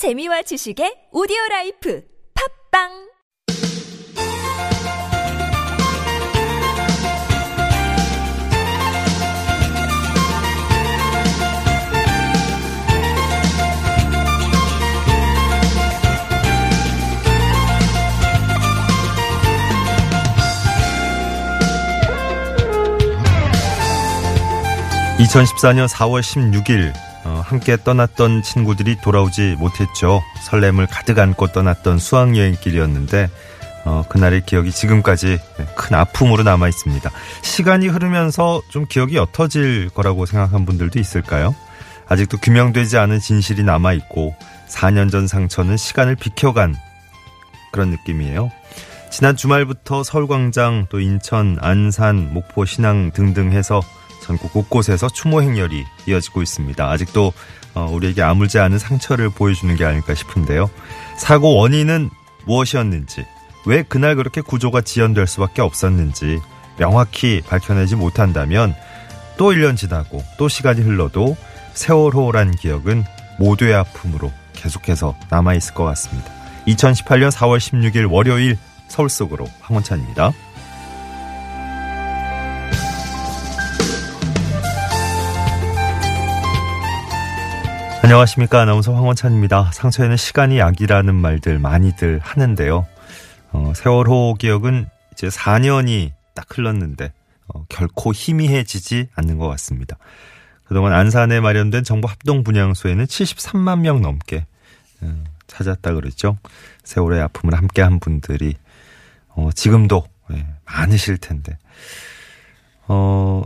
재미와 지식의 오디오 라이프 팝빵! (2014년 4월 16일) 어, 함께 떠났던 친구들이 돌아오지 못했죠. 설렘을 가득 안고 떠났던 수학여행길이었는데 어, 그날의 기억이 지금까지 큰 아픔으로 남아 있습니다. 시간이 흐르면서 좀 기억이 옅어질 거라고 생각한 분들도 있을까요? 아직도 규명되지 않은 진실이 남아 있고 4년 전 상처는 시간을 비켜간 그런 느낌이에요. 지난 주말부터 서울광장 또 인천, 안산, 목포, 신항 등등 해서 전국 곳곳에서 추모 행렬이 이어지고 있습니다. 아직도 어, 우리에게 아물지 않은 상처를 보여주는 게 아닐까 싶은데요. 사고 원인은 무엇이었는지, 왜 그날 그렇게 구조가 지연될 수밖에 없었는지 명확히 밝혀내지 못한다면 또 1년 지나고 또 시간이 흘러도 세월호란 기억은 모두의 아픔으로 계속해서 남아있을 것 같습니다. 2018년 4월 16일 월요일 서울 속으로 황원찬입니다. 안녕하십니까. 아나운서 황원찬입니다. 상처에는 시간이 약이라는 말들 많이들 하는데요. 어, 세월호 기억은 이제 4년이 딱 흘렀는데 어, 결코 희미해지지 않는 것 같습니다. 그동안 안산에 마련된 정부 합동 분향소에는 73만 명 넘게 어, 찾았다 그랬죠. 세월의 아픔을 함께한 분들이 어, 지금도 예, 많으실 텐데 어,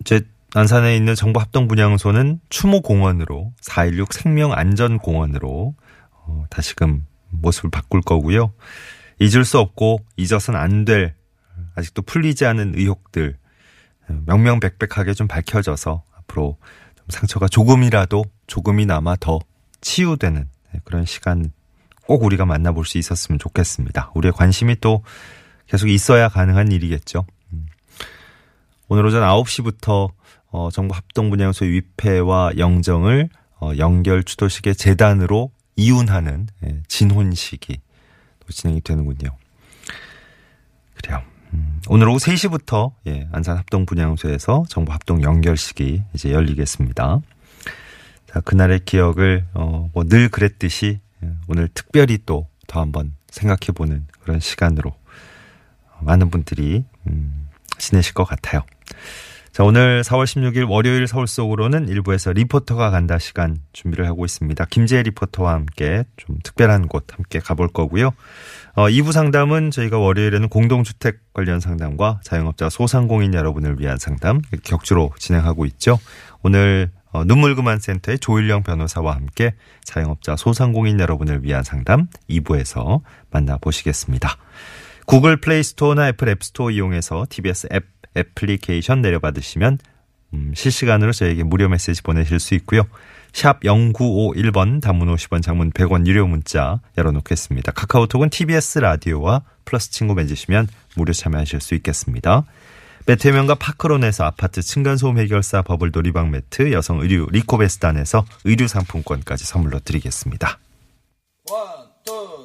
이제 안산에 있는 정부 합동 분향소는 추모공원으로 4.16 생명안전공원으로 어, 다시금 모습을 바꿀 거고요. 잊을 수 없고 잊어선 안 될 아직도 풀리지 않은 의혹들 명명백백하게 좀 밝혀져서 앞으로 좀 상처가 조금이라도 조금이나마 더 치유되는 그런 시간 꼭 우리가 만나볼 수 있었으면 좋겠습니다. 우리의 관심이 또 계속 있어야 가능한 일이겠죠. 음. 오늘 오전 9시부터 어, 정부 합동분양소 위패와 영정을 어, 연결 추도식의 재단으로 이운하는 예, 진혼식이 또 진행이 되는군요. 그래요. 음, 오늘 오후 3시부터 예, 안산 합동 분양소에서 정부 합동 연결식이 이제 열리겠습니다. 자, 그날의 기억을 어, 뭐 늘 그랬듯이 예, 오늘 특별히 또 더 한번 생각해 보는 그런 시간으로 많은 분들이 음, 지내실 것 같아요. 자, 오늘 4월 16일 월요일 서울 속으로는 일부에서 리포터가 간다 시간 준비를 하고 있습니다. 김재혜 리포터와 함께 좀 특별한 곳 함께 가볼 거고요. 어, 2부 상담은 저희가 월요일에는 공동주택 관련 상담과 자영업자 소상공인 여러분을 위한 상담 격주로 진행하고 있죠. 오늘 어, 눈물 그만 센터의 조일령 변호사와 함께 자영업자 소상공인 여러분을 위한 상담 2부에서 만나보시겠습니다. 구글 플레이 스토어나 애플 앱 스토어 이용해서 TBS 앱 애플리케이션 내려받으시면 음, 실시간으로 저에게 무료 메시지 보내실 수 있고요. 샵 0951번 단문 50원 장문 100원 유료 문자 열어놓겠습니다. 카카오톡은 TBS 라디오와 플러스 친구 맺으시면 무료 참여하실 수 있겠습니다. 매트명가 파크론에서 아파트 층간소음 해결사 버블 놀이방 매트 여성 의류 리코베스단에서 의류 상품권까지 선물로 드리겠습니다. One, two,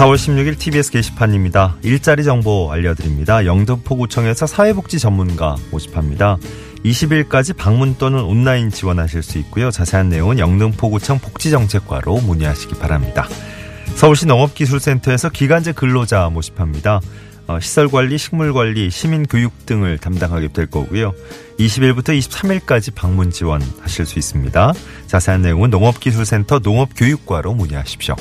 4월 16일 TBS 게시판입니다. 일자리 정보 알려드립니다. 영등포구청에서 사회복지 전문가 모집합니다. 20일까지 방문 또는 온라인 지원하실 수 있고요. 자세한 내용은 영등포구청 복지정책과로 문의하시기 바랍니다. 서울시 농업기술센터에서 기간제 근로자 모집합니다. 어, 시설관리, 식물관리, 시민교육 등을 담당하게 될 거고요. 20일부터 23일까지 방문 지원하실 수 있습니다. 자세한 내용은 농업기술센터 농업교육과로 문의하십시오.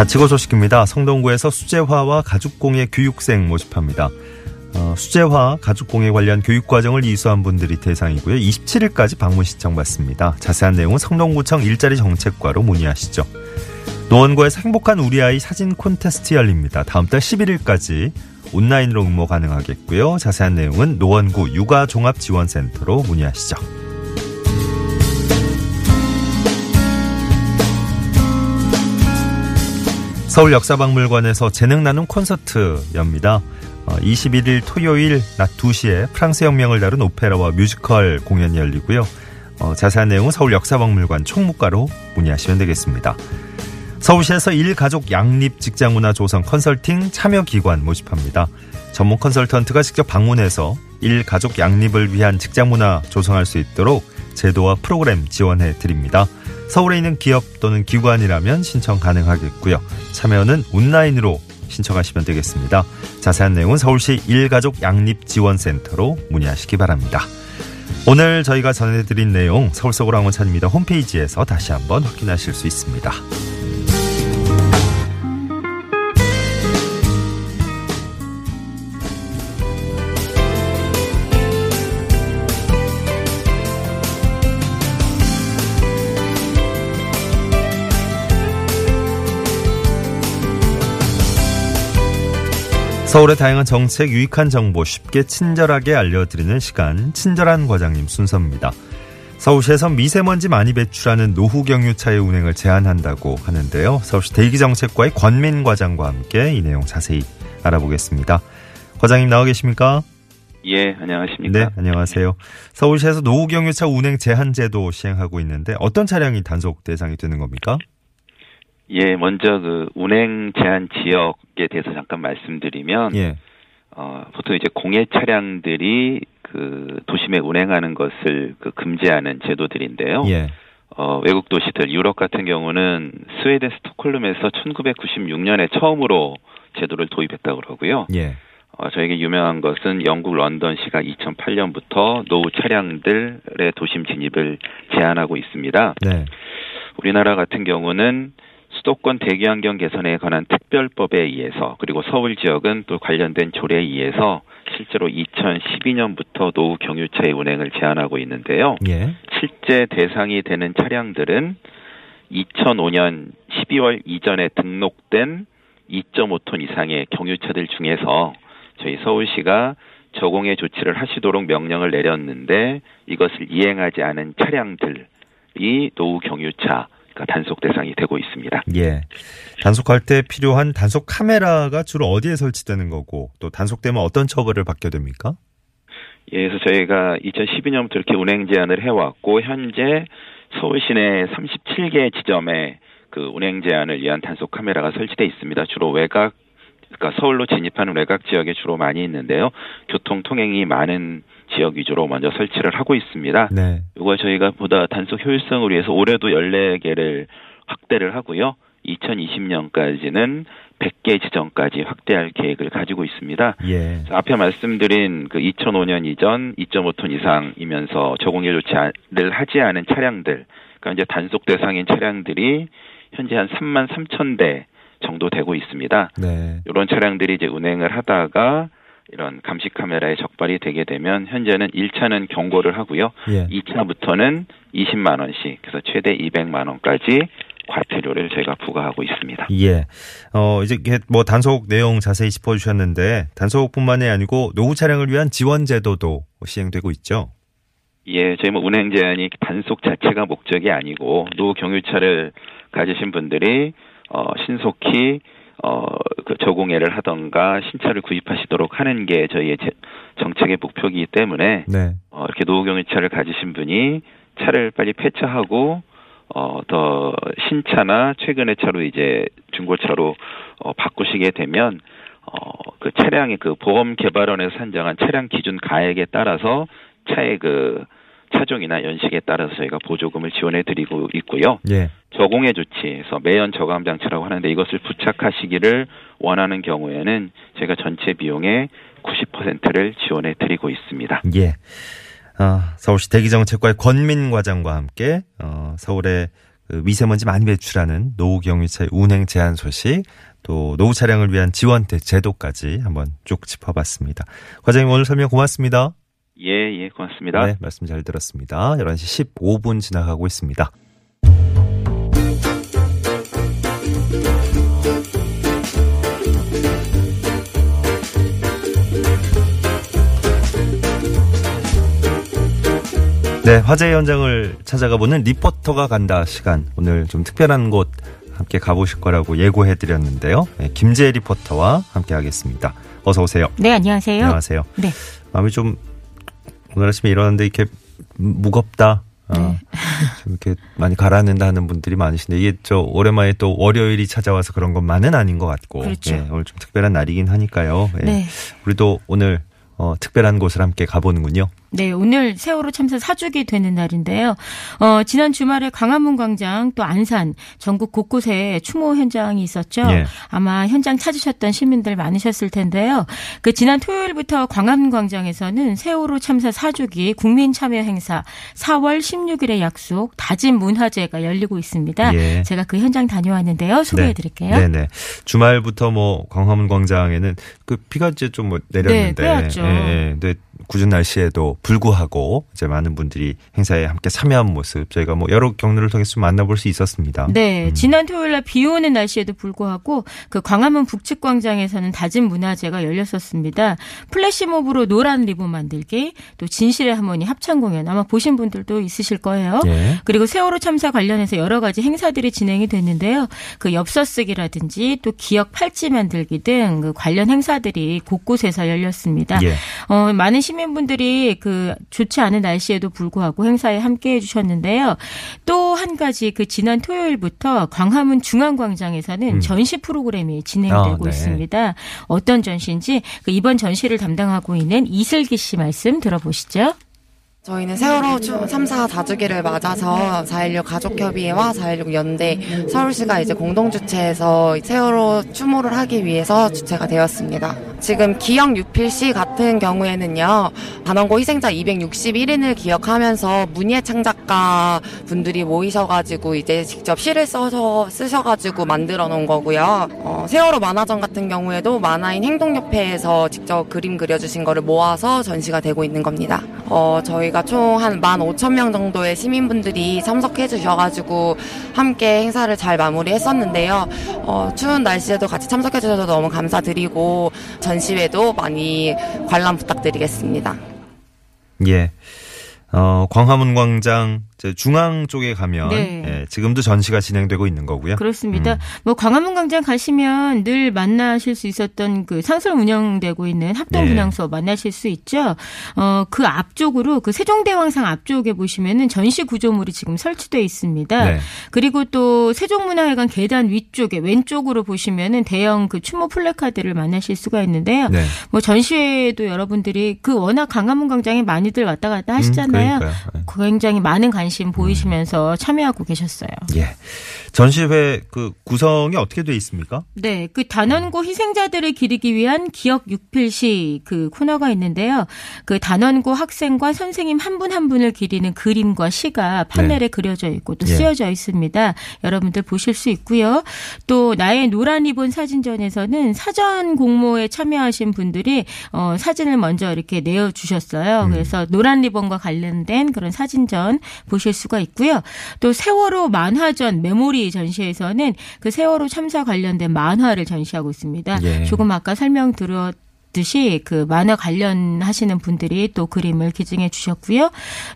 자치고 소식입니다. 성동구에서 수재화와 가죽공예 교육생 모집합니다. 어, 수재화, 가죽공예 관련 교육과정을 이수한 분들이 대상이고요. 27일까지 방문 신청 받습니다. 자세한 내용은 성동구청 일자리 정책과로 문의하시죠. 노원구에서 행복한 우리 아이 사진 콘테스트 열립니다. 다음 달 11일까지 온라인으로 응모 가능하겠고요. 자세한 내용은 노원구 육아종합지원센터로 문의하시죠. 서울 역사박물관에서 재능 나눔 콘서트 엽니다. 21일 토요일 낮 2시에 프랑스 혁명을 다룬 오페라와 뮤지컬 공연이 열리고요. 어, 자세한 내용은 서울 역사박물관 총무과로 문의하시면 되겠습니다. 서울시에서 일가족 양립 직장문화 조성 컨설팅 참여기관 모집합니다. 전문 컨설턴트가 직접 방문해서 일가족 양립을 위한 직장문화 조성할 수 있도록 제도와 프로그램 지원해 드립니다. 서울에 있는 기업 또는 기관이라면 신청 가능하겠고요. 참여는 온라인으로 신청하시면 되겠습니다. 자세한 내용은 서울시 일가족 양립지원센터로 문의하시기 바랍니다. 오늘 저희가 전해드린 내용 서울 속으로 한원찬입니다. 홈페이지에서 다시 한번 확인하실 수 있습니다. 서울의 다양한 정책, 유익한 정보 쉽게 친절하게 알려드리는 시간, 친절한 과장님 순서입니다. 서울시에서 미세먼지 많이 배출하는 노후 경유차의 운행을 제한한다고 하는데요. 서울시 대기정책과의 권민 과장과 함께 이 내용 자세히 알아보겠습니다. 과장님 나와 계십니까? 예, 안녕하십니까? 네, 안녕하세요. 서울시에서 노후 경유차 운행 제한 제도 시행하고 있는데 어떤 차량이 단속 대상이 되는 겁니까? 예, 먼저 그 운행 제한 지역에 대해서 잠깐 말씀드리면 예. 어, 보통 이제 공해 차량들이 그 도심에 운행하는 것을 그 금지하는 제도들인데요. 예. 어, 외국 도시들 유럽 같은 경우는 스웨덴 스톡홀름에서 1996년에 처음으로 제도를 도입했다고 그러고요. 예. 어, 저에게 유명한 것은 영국 런던시가 2008년부터 노후 차량들의 도심 진입을 제한하고 있습니다. 네. 우리나라 같은 경우는 수도권 대기 환경 개선에 관한 특별법에 의해서 그리고 서울 지역은 또 관련된 조례에 의해서 실제로 2012년부터 노후 경유차의 운행을 제한하고 있는데요. 예. 실제 대상이 되는 차량들은 2005년 12월 이전에 등록된 2.5톤 이상의 경유차들 중에서 저희 서울시가 저공해 조치를 하시도록 명령을 내렸는데 이것을 이행하지 않은 차량들이 노후 경유차 그러니까 단속 대상이 되고 있습니다. 예. 단속할 때 필요한 단속 카메라가 주로 어디에 설치되는 거고 또 단속되면 어떤 처벌을 받게 됩니까? 예, 그래서 저희가 2012년부터 이렇게 운행 제한을 해왔고 현재 서울 시내 37개 지점에 그 운행 제한을 위한 단속 카메라가 설치돼 있습니다. 주로 외곽 그러니까 서울로 진입하는 외곽 지역에 주로 많이 있는데요. 교통 통행이 많은 지역 위주로 먼저 설치를 하고 있습니다. 네. 이거 저희가 보다 단속 효율성을 위해서 올해도 14개를 확대를 하고요. 2020년까지는 100개 지점까지 확대할 계획을 가지고 있습니다. 예. 앞에 말씀드린 그 2005년 이전 2.5톤 이상이면서 저공해 조치를 하지 않은 차량들, 그러니까 이제 단속 대상인 차량들이 현재 한 3만 3천 대 정도 되고 있습니다. 네. 이런 차량들이 이제 운행을 하다가 이런 감시 카메라에 적발이 되게 되면 현재는 1차는 경고를 하고요. 예. 2차부터는 20만 원씩 그래서 최대 200만 원까지 과태료를 저희가 부과하고 있습니다. 예. 어, 이제 뭐 단속 내용 자세히 짚어 주셨는데 단속뿐만이 아니고 노후 차량을 위한 지원 제도도 시행되고 있죠. 예, 저희 뭐 운행 제한이 단속 자체가 목적이 아니고 노후 경유차를 가지신 분들이 어 신속히 어 그 저공해를 하던가 신차를 구입하시도록 하는 게 저희의 제, 정책의 목표이기 때문에 네. 어 이렇게 노후 경유차를 가지신 분이 차를 빨리 폐차하고 어, 더 신차나 최근의 차로 이제 중고차로 어, 바꾸시게 되면 어, 그 차량의 그 보험 개발원에서 산정한 차량 기준 가액에 따라서 차의 그 차종이나 연식에 따라서 저희가 보조금을 지원해 드리고 있고요. 예. 저공해 조치에서 매연 저감 장치라고 하는데 이것을 부착하시기를 원하는 경우에는 저희가 전체 비용의 90%를 지원해 드리고 있습니다. 예. 아, 서울시 대기정책과의 권민 과장과 함께 어, 서울의 그 미세먼지 많이 배출하는 노후 경유차의 운행 제한 소식 또 노후 차량을 위한 지원 제도까지 한번 쭉 짚어봤습니다. 과장님 오늘 설명 고맙습니다. 예, 예, 고맙습니다. 네, 말씀 잘 들었습니다. 11시 15분 지나가고 있습니다. 네, 화재 현장을 찾아가 보는 리포터가 간다 시간. 오늘 좀 특별한 곳 함께 가보실 거라고 예고해 드렸는데요. 네, 김재 리포터와 함께 하겠습니다. 어서 오세요. 네, 안녕하세요. 안녕하세요. 네. 마음이 좀 오늘 아침에 일어났는데 이렇게 무겁다. 어, 네. 좀 이렇게 많이 가라앉는다 하는 분들이 많으신데 이게 저 오랜만에 또 월요일이 찾아와서 그런 것만은 아닌 것 같고 그렇죠. 예, 오늘 좀 특별한 날이긴 하니까요. 예. 네. 우리도 오늘 어, 특별한 곳을 함께 가보는군요. 네, 오늘 세월호 참사 사주기 되는 날인데요. 어, 지난 주말에 광화문 광장 또 안산 전국 곳곳에 추모 현장이 있었죠. 예. 아마 현장 찾으셨던 시민들 많으셨을 텐데요. 그 지난 토요일부터 광화문 광장에서는 세월호 참사 사주기 국민 참여 행사 4월 16일의 약속 다짐 문화제가 열리고 있습니다. 예. 제가 그 현장 다녀왔는데요. 소개해 드릴게요. 네, 네. 주말부터 뭐 광화문 광장에는 그 비가 이제 좀 뭐 내렸는데, 네. 예, 예. 근데 굳은 날씨에도 불구하고 이제 많은 분들이 행사에 함께 참여한 모습 저희가 뭐 여러 경로를 통해서 좀 만나볼 수 있었습니다. 네, 음. 지난 토요일 날 비 오는 날씨에도 불구하고 그 광화문 북측 광장에서는 다짐 문화제가 열렸었습니다. 플래시몹으로 노란 리본 만들기, 또 진실의 하모니 합창 공연 아마 보신 분들도 있으실 거예요. 예. 그리고 세월호 참사 관련해서 여러 가지 행사들이 진행이 됐는데요. 그 엽서 쓰기라든지 또 기억 팔찌 만들기 등 그 관련 행사들이 곳곳에서 열렸습니다. 예. 어, 많은 시민 분들이 그 좋지 않은 날씨에도 불구하고 행사에 함께 해주셨는데요. 또 한 가지 그 지난 토요일부터 광화문 중앙광장에서는 음. 전시 프로그램이 진행되고 아, 네. 있습니다. 어떤 전시인지 그 이번 전시를 담당하고 있는 이슬기 씨 말씀 들어보시죠. 저희는 세월호 추- 참사 다주기를 맞아서 4.16 가족협의회와 4.16 연대 서울시가 이제 공동 주최해서 세월호 추모를 하기 위해서 주최가 되었습니다. 지금 기억 유필시 같은 경우에는요, 단원고 희생자 261인을 기억하면서 문예 창작가 분들이 모이셔가지고 이제 직접 시를 써서 쓰셔가지고 만들어 놓은 거고요. 어, 세월호 만화전 같은 경우에도 만화인 행동협회에서 직접 그림 그려주신 거를 모아서 전시가 되고 있는 겁니다. 어, 저희 가 총 한 15,000명 정도의 시민분들이 참석해 주셔가지고 함께 행사를 잘 마무리했었는데요. 어, 추운 날씨에도 같이 참석해 주셔서 너무 감사드리고 전시회도 많이 관람 부탁드리겠습니다. 예. 어, 광화문 광장 중앙 쪽에 가면 네. 예, 지금도 전시가 진행되고 있는 거고요. 그렇습니다. 음. 뭐 광화문 광장 가시면 늘 만나실 수 있었던 그 상설 운영되고 있는 합동 네. 분향소 만나실 수 있죠. 어, 그 앞쪽으로 그 세종대왕상 앞쪽에 보시면은 전시 구조물이 지금 설치되어 있습니다. 네. 그리고 또 세종문화회관 계단 위쪽에 왼쪽으로 보시면은 대형 그 추모 플래카드를 만나실 수가 있는데요. 네. 뭐 전시회도 여러분들이 그 워낙 광화문 광장에 많이들 왔다 갔다 하시잖아요. 음, 그러니까요. 예. 굉장히 많은 관심 보이시면서 참여하고 계셨어요. 예. 전시회 그 구성이 어떻게 돼 있습니까? 네, 그 단원고 희생자들을 기리기 위한 기억 육필시 그 코너가 있는데요. 그 단원고 학생과 선생님 한 분한 분을 기리는 그림과 시가 판넬에 그려져 있고 또 네. 예. 쓰여져 있습니다. 여러분들 보실 수 있고요. 또 나의 노란 리본 사진전에서는 사전 공모에 참여하신 분들이 어 사진을 먼저 이렇게 내어 주셨어요. 음. 그래서 노란 리본과 관련된 그런 사진전 보실 수가 있고요. 또 세월호 만화전 메모 리 전시에서는 그 세월호 참사 관련된 만화를 전시하고 있습니다. 예. 조금 아까 설명 들었 듯이 그 만화 관련하시는 분들이 또 그림을 기증해 주셨고요.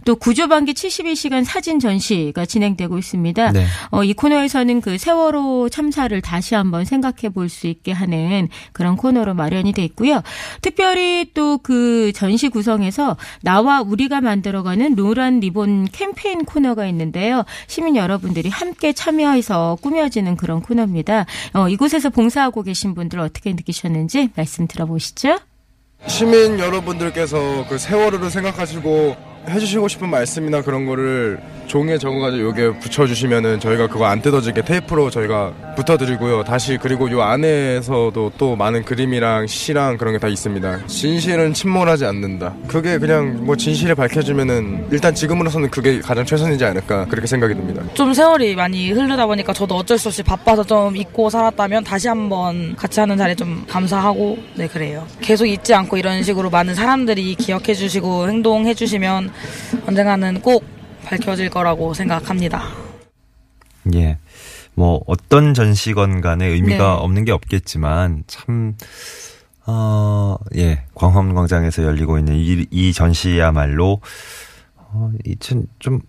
또 구조반기 71시간 사진 전시가 진행되고 있습니다. 네. 어, 이 코너에서는 그 세월호 참사를 다시 한번 생각해 볼 수 있게 하는 그런 코너로 마련이 돼 있고요. 특별히 또 그 전시 구성에서 나와 우리가 만들어가는 노란 리본 캠페인 코너가 있는데요. 시민 여러분들이 함께 참여해서 꾸며지는 그런 코너입니다. 어, 이곳에서 봉사하고 계신 분들 어떻게 느끼셨는지 말씀 들어보시죠. 시민 여러분들께서 그 세월호를 생각하시고 해주시고 싶은 말씀이나 그런 거를 종이에 적어가지고 여기에 붙여주시면은 저희가 그거 안 뜯어지게 테이프로 저희가 붙어드리고요. 다시 그리고 요 안에서도 또 많은 그림이랑 시랑 그런 게 다 있습니다. 진실은 침몰하지 않는다. 그게 그냥 뭐 진실을 밝혀주면은 일단 지금으로서는 그게 가장 최선이지 않을까 그렇게 생각이 듭니다. 좀 세월이 많이 흐르다 보니까 저도 어쩔 수 없이 바빠서 좀 잊고 살았다면 다시 한번 같이 하는 자리에 좀 감사하고 네 그래요. 계속 잊지 않고 이런 식으로 많은 사람들이 기억해 주시고 행동해 주시면 언젠가는 꼭 밝혀질 거라고 생각합니다. 예. 뭐 어떤 전시건 간에 의미가 네. 없는 게 없겠지만 참 어, 예. 광화문 광장에서 열리고 있는 이, 이 전시야말로 어, 이참 좀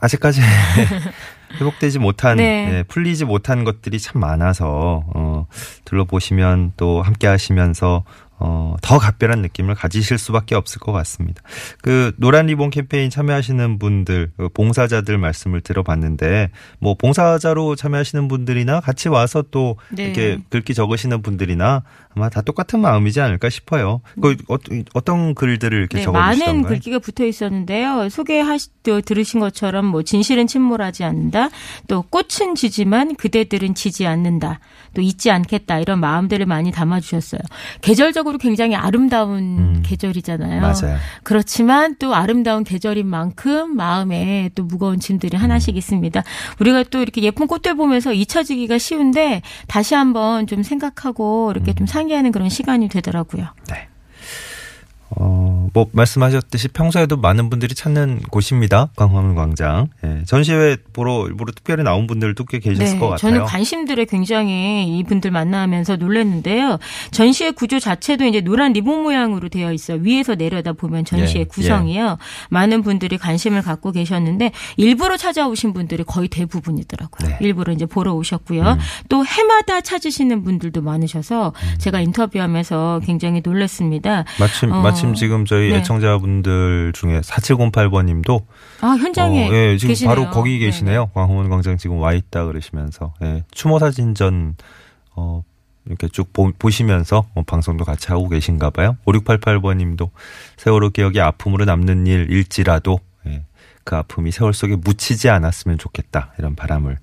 아직까지 회복되지 못한, 네. 예, 풀리지 못한 것들이 참 많아서, 어, 둘러보시면 또 함께 하시면서, 어, 더 각별한 느낌을 가지실 수밖에 없을 것 같습니다. 그, 노란 리본 캠페인 참여하시는 분들, 그 봉사자들 말씀을 들어봤는데, 뭐, 봉사자로 참여하시는 분들이나 같이 와서 또, 네. 이렇게 글귀 적으시는 분들이나 아마 다 똑같은 마음이지 않을까 싶어요. 그, 어, 어떤 글들을 이렇게 네, 적어주시던가요? 많은 글귀가 붙어 있었는데요. 소개하시 또 들으신 것처럼 뭐 진실은 침몰하지 않는다. 또 꽃은 지지만 그대들은 지지 않는다. 또 잊지 않겠다. 이런 마음들을 많이 담아 주셨어요. 계절적으로 굉장히 아름다운 음, 계절이잖아요. 맞아요. 그렇지만 또 아름다운 계절인 만큼 마음에 또 무거운 짐들이 하나씩 있습니다. 우리가 또 이렇게 예쁜 꽃들 보면서 잊혀지기가 쉬운데 다시 한번 좀 생각하고 이렇게 좀 상기하는 그런 시간이 되더라고요. 네. 어, 뭐, 말씀하셨듯이 평소에도 많은 분들이 찾는 곳입니다. 광화문 광장. 예, 전시회 보러 일부러 특별히 나온 분들도 꽤 계셨을 것 같아요. 네, 저는 관심들에 굉장히 이분들 만나면서 놀랐는데요. 전시회 구조 자체도 이제 노란 리본 모양으로 되어 있어요. 위에서 내려다 보면 전시회 예, 구성이요. 많은 분들이 관심을 갖고 계셨는데 일부러 찾아오신 분들이 거의 대부분이더라고요. 네. 일부러 이제 보러 오셨고요. 또 해마다 찾으시는 분들도 많으셔서 제가 인터뷰하면서 굉장히 놀랐습니다. 마침, 어, 마침 지금 저희 네. 애청자분들 중에 4708번 님도 아 현장에 어, 예, 지금 계시네요. 바로 거기 네, 계시네요. 광화문 광장 지금 와 있다 그러시면서 예, 추모 사진전 어 이렇게 쭉 보, 보시면서 어, 방송도 같이 하고 계신가 봐요. 5688번 님도 세월호 기억이 아픔으로 남는 일 일지라도 예, 그 아픔이 세월 속에 묻히지 않았으면 좋겠다. 이런 바람을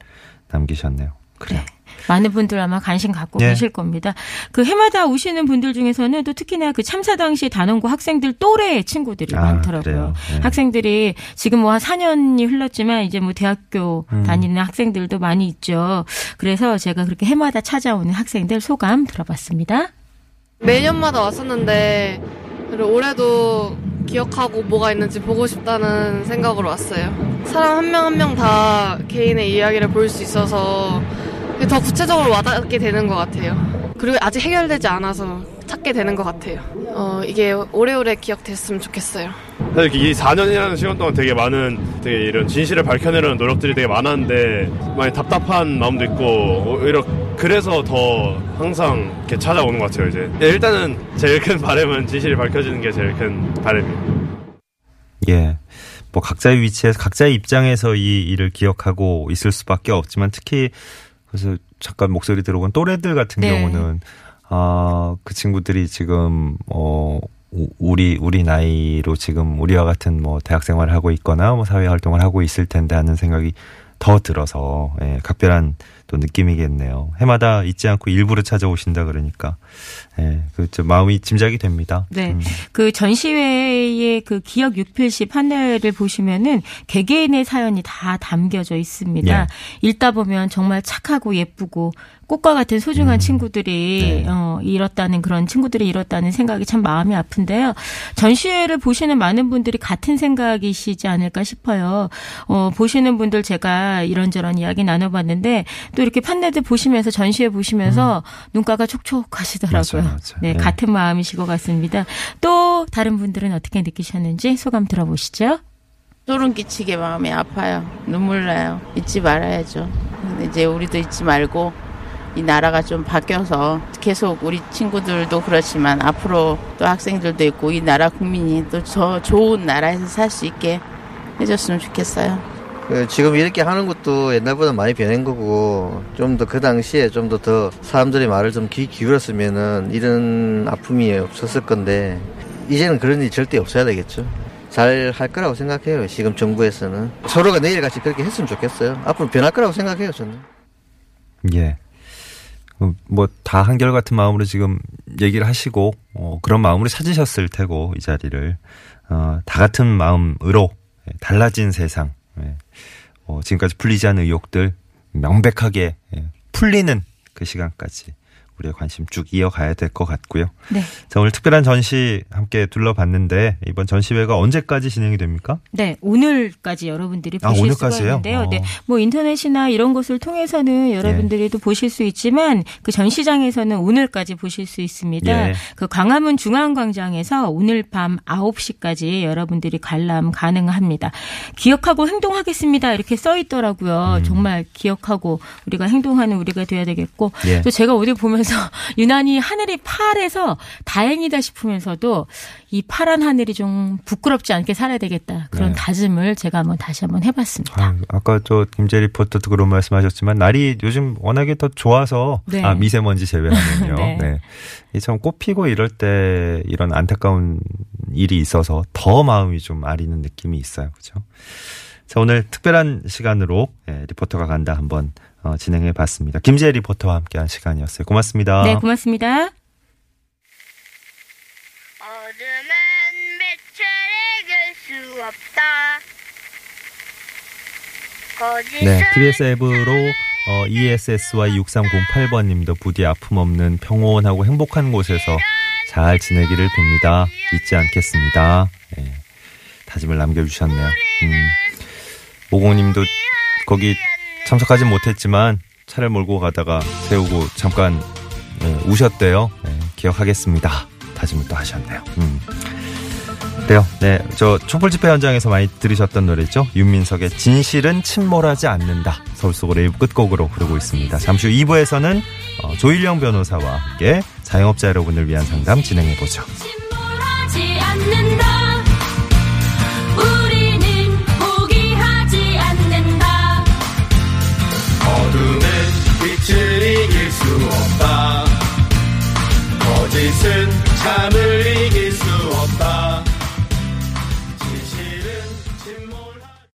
남기셨네요. 그래요. 많은 분들 아마 관심 갖고 예. 계실 겁니다. 그 해마다 오시는 분들 중에서는 또 특히나 그 참사 당시 단원고 학생들 또래 친구들이 아, 많더라고요. 예. 학생들이 지금 뭐 한 4년이 흘렀지만 이제 뭐 대학교 음. 다니는 학생들도 많이 있죠. 그래서 제가 그렇게 해마다 찾아오는 학생들 소감 들어봤습니다. 매년마다 왔었는데 그리고 올해도 기억하고 뭐가 있는지 보고 싶다는 생각으로 왔어요. 사람 한 명 한 명 다 개인의 이야기를 볼 수 있어서 더 구체적으로 와닿게 되는 것 같아요. 그리고 아직 해결되지 않아서 찾게 되는 것 같아요. 어, 이게 오래오래 기억됐으면 좋겠어요. 사실 이 4년이라는 시간 동안 되게 많은 되게 이런 진실을 밝혀내려는 노력들이 되게 많았는데 많이 답답한 마음도 있고 오히려 그래서 더 항상 이렇게 찾아오는 것 같아요 이제 예, 일단은 제일 큰 바람은 진실이 밝혀지는 게 제일 큰 바람이에요. 예. 뭐 각자의 위치에서 각자의 입장에서 이 일을 기억하고 있을 수밖에 없지만 특히 그래서 잠깐 목소리 들어본 또래들 같은 네. 경우는 아, 그 친구들이 지금 어 우- 우리 우리 나이로 지금 우리와 같은 뭐 대학 생활을 하고 있거나 뭐 사회 활동을 하고 있을 텐데 하는 생각이 더 들어서 예, 각별한 또 느낌이겠네요. 해마다 잊지 않고 일부러 찾아오신다 그러니까 예, 그저 마음이 짐작이 됩니다. 네. 음. 그 전시회의 그 기억 육필시 판넬을 보시면은 개개인의 사연이 다 담겨져 있습니다. 예. 읽다 보면 정말 착하고 예쁘고 꽃과 같은 소중한 음. 친구들이 네. 어, 잃었다는 그런 친구들이 잃었다는 생각이 참 마음이 아픈데요. 전시회를 보시는 많은 분들이 같은 생각이시지 않을까 싶어요. 어, 보시는 분들 제가 이런저런 이야기 나눠봤는데 또 이렇게 판넬들 보시면서 전시회 보시면서 눈가가 촉촉하시 더라고요. 음. 맞아요, 맞아요. 네, 네. 같은 마음이실 것 같습니다. 또 다른 분들은 어떻게 느끼셨는지 소감 들어보시죠. 소름 끼치게 마음이 아파요. 눈물 나요. 잊지 말아야죠. 이제 우리도 잊지 말고 이 나라가 좀 바뀌어서 계속 우리 친구들도 그렇지만 앞으로 또 학생들도 있고 이 나라 국민이 또저 좋은 나라에서 살 수 있게 해줬으면 좋겠어요. 그 지금 이렇게 하는 것도 옛날보다 많이 변한 거고 좀 더 그 당시에 좀 더더 사람들의 말을 좀 귀 기울였으면은 이런 아픔이 없었을 건데 이제는 그런 일이 절대 없어야 되겠죠. 잘 할 거라고 생각해요. 지금 정부에서는 서로가 내일같이 그렇게 했으면 좋겠어요. 앞으로 변할 거라고 생각해요. 저는. 예. 뭐 다 한결 같은 마음으로 지금 얘기를 하시고 어, 그런 마음으로 찾으셨을 테고 이 자리를 어, 다 같은 마음으로 예, 달라진 세상 예. 어, 지금까지 풀리지 않은 의혹들 명백하게 예, 풀리는 그 시간까지 우리의 관심 쭉 이어가야 될 것 같고요. 네. 자, 오늘 특별한 전시 함께 둘러봤는데 이번 전시회가 언제까지 진행이 됩니까? 네, 오늘까지 여러분들이 아, 보실 오늘까지요? 수가 있는데요. 네, 어. 뭐 인터넷이나 이런 곳을 통해서는 여러분들이 또 보실 수 있지만 그 전시장에서는 오늘까지 보실 수 있습니다. 예. 그 광화문 중앙광장에서 오늘 밤 9시까지 여러분들이 관람 가능합니다. 기억하고 행동하겠습니다. 이렇게 써 있더라고요. 음. 정말 기억하고 우리가 행동하는 우리가 돼야 되겠고 예. 또 제가 어디 보면서 유난히 하늘이 파래서 다행이다 싶으면서도 이 파란 하늘이 좀 부끄럽지 않게 살아야 되겠다. 그런 네. 다짐을 제가 한번 다시 한번 해봤습니다. 아, 아까 저 김재 리포터도 그런 말씀하셨지만 날이 요즘 워낙에 더 좋아서 네. 아 미세먼지 제외하면요. 네. 네. 이참 꽃피고 이럴 때 이런 안타까운 일이 있어서 더 마음이 좀 아리는 느낌이 있어요. 그죠? 자, 오늘 특별한 시간으로 예, 리포터가 간다 한번 어, 진행해 봤습니다. 김재 리포터와 함께한 시간이었어요. 고맙습니다. 네, 고맙습니다. 어둠은 빛을 이길 수 없다. 거짓은 네, TBS 앱으로 어, ESSY 6308번 님도 부디 아픔 없는 평온하고 행복한 곳에서 잘 지내기를 빕니다. 잊지 않겠습니다. 네, 다짐을 남겨주셨네요. 음, 오공 님도 거기 참석하진 못했지만 차를 몰고 가다가 세우고 잠깐 네, 우셨대요. 네, 기억하겠습니다. 다짐을 또 하셨네요. 음. 그래요. 네, 저 촛불 집회 현장에서 많이 들으셨던 노래죠. 윤민석의 진실은 침몰하지 않는다. 서울 속으로 1부 끝곡으로 흐르고 있습니다. 잠시 후 2부에서는 어, 조일령 변호사와 함께 자영업자 여러분을 위한 상담 진행해 보죠. 거짓은 참을 이길 수 없다.